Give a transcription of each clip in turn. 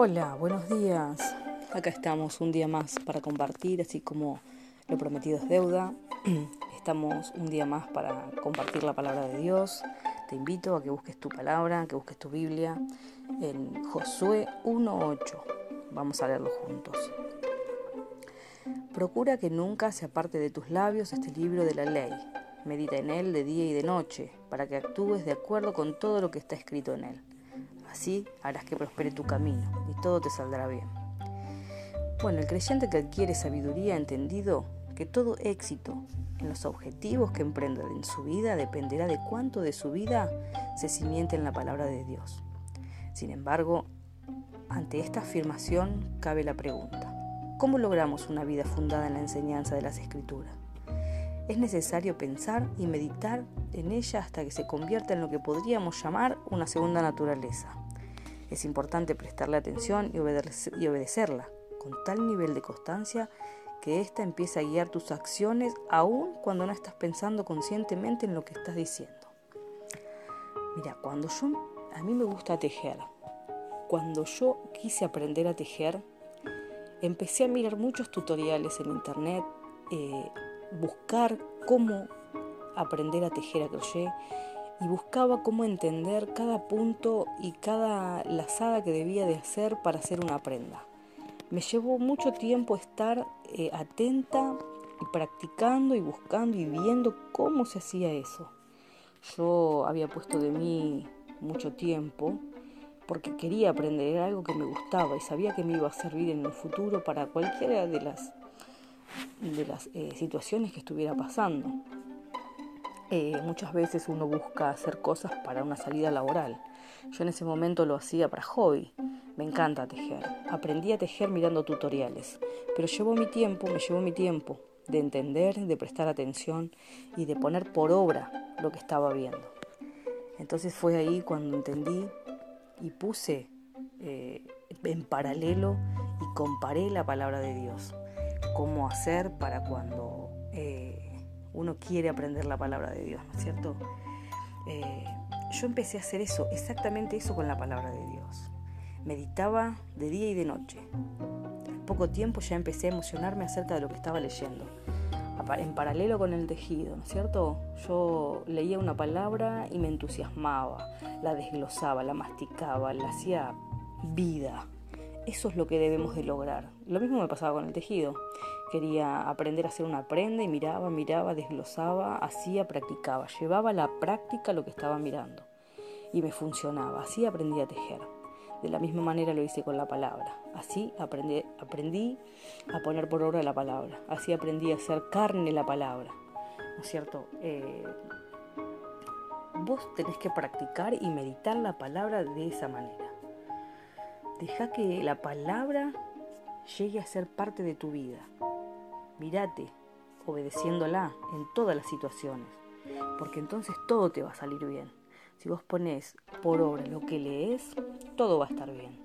Hola, buenos días. Acá estamos un día más para compartir, así como lo prometido es deuda. Estamos un día más para compartir la palabra de Dios. Te invito a que busques tu palabra, que busques tu Biblia en Josué 1.8. Vamos a leerlo juntos. Procura que nunca se aparte de tus labios este libro de la ley. Medita en él de día y de noche, para que actúes de acuerdo con todo lo que está escrito en él Así harás que prospere tu camino y todo te saldrá bien. Bueno, el creyente que adquiere sabiduría ha entendido que todo éxito en los objetivos que emprenda en su vida dependerá de cuánto de su vida se simiente en la palabra de Dios. Sin embargo, ante esta afirmación cabe la pregunta, ¿cómo logramos una vida fundada en la enseñanza de las escrituras? Es necesario pensar y meditar en ella hasta que se convierta en lo que podríamos llamar una segunda naturaleza. Es importante prestarle atención y, obedecerla con tal nivel de constancia que ésta empiece a guiar tus acciones aun cuando no estás pensando conscientemente en lo que estás diciendo. Mira, cuando yo, a mí me gusta tejer, cuando yo quise aprender a tejer, empecé a mirar muchos tutoriales en internet, eh, buscar cómo aprender a tejer a crochet y buscaba cómo entender cada punto y cada lazada que debía de hacer para hacer una prenda. Me llevó mucho tiempo estar eh, atenta y practicando y buscando y viendo cómo se hacía eso. Yo había puesto de mí mucho tiempo porque quería aprender algo que me gustaba y sabía que me iba a servir en el futuro para cualquiera de las de las eh, situaciones que estuviera pasando. Eh, muchas veces uno busca hacer cosas para una salida laboral. Yo en ese momento lo hacía para hobby. Me encanta tejer. Aprendí a tejer mirando tutoriales, pero llevó mi tiempo, me llevó mi tiempo de entender, de prestar atención y de poner por obra lo que estaba viendo. Entonces fue ahí cuando entendí y puse eh, en paralelo y comparé la palabra de Dios cómo hacer para cuando eh, uno quiere aprender la palabra de Dios, ¿no es cierto? Eh, yo empecé a hacer eso, exactamente eso con la palabra de Dios. Meditaba de día y de noche. Poco tiempo ya empecé a emocionarme acerca de lo que estaba leyendo. En paralelo con el tejido, ¿no es cierto? Yo leía una palabra y me entusiasmaba, la desglosaba, la masticaba, la hacía vida, eso es lo que debemos de lograr. Lo mismo me pasaba con el tejido. Quería aprender a hacer una prenda y miraba, miraba, desglosaba, hacía, practicaba. Llevaba a la práctica lo que estaba mirando. Y me funcionaba. Así aprendí a tejer. De la misma manera lo hice con la palabra. Así aprendí, aprendí a poner por obra la palabra. Así aprendí a hacer carne la palabra. ¿No es cierto? Eh, vos tenés que practicar y meditar la palabra de esa manera. Deja que la palabra llegue a ser parte de tu vida. Mírate obedeciéndola en todas las situaciones, porque entonces todo te va a salir bien. Si vos pones por obra lo que lees, todo va a estar bien,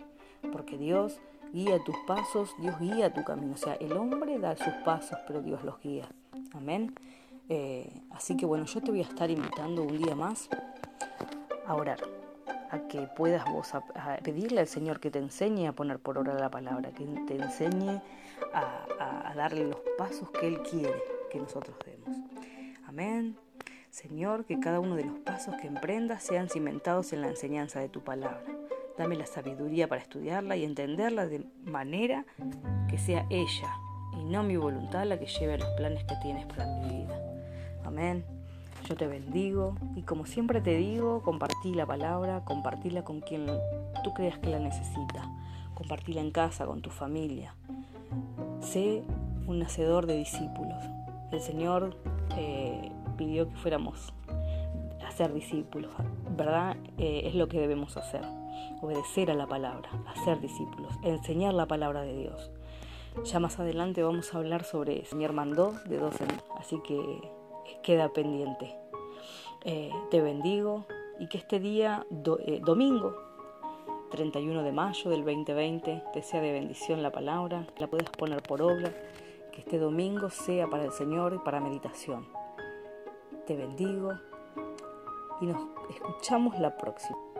porque Dios guía tus pasos, Dios guía tu camino. O sea, el hombre da sus pasos, pero Dios los guía. Amén. Eh, así que bueno, yo te voy a estar invitando un día más a orar a que puedas vos pedirle al Señor que te enseñe a poner por obra la palabra, que te enseñe a, a darle los pasos que Él quiere que nosotros demos. Amén. Señor, que cada uno de los pasos que emprendas sean cimentados en la enseñanza de tu palabra. Dame la sabiduría para estudiarla y entenderla de manera que sea ella y no mi voluntad la que lleve a los planes que tienes para mi vida. Amén. Yo te bendigo y como siempre te digo, compartí la palabra, compartila con quien tú creas que la necesita, compartila en casa, con tu familia. Sé un hacedor de discípulos. El Señor eh, pidió que fuéramos a ser discípulos, ¿verdad? Eh, es lo que debemos hacer, obedecer a la palabra, hacer discípulos, enseñar la palabra de Dios. Ya más adelante vamos a hablar sobre el Señor mandó de dos en así que queda pendiente. Eh, te bendigo y que este día, eh, domingo 31 de mayo del 2020, te sea de bendición la palabra, la puedas poner por obra, que este domingo sea para el Señor y para meditación. Te bendigo y nos escuchamos la próxima.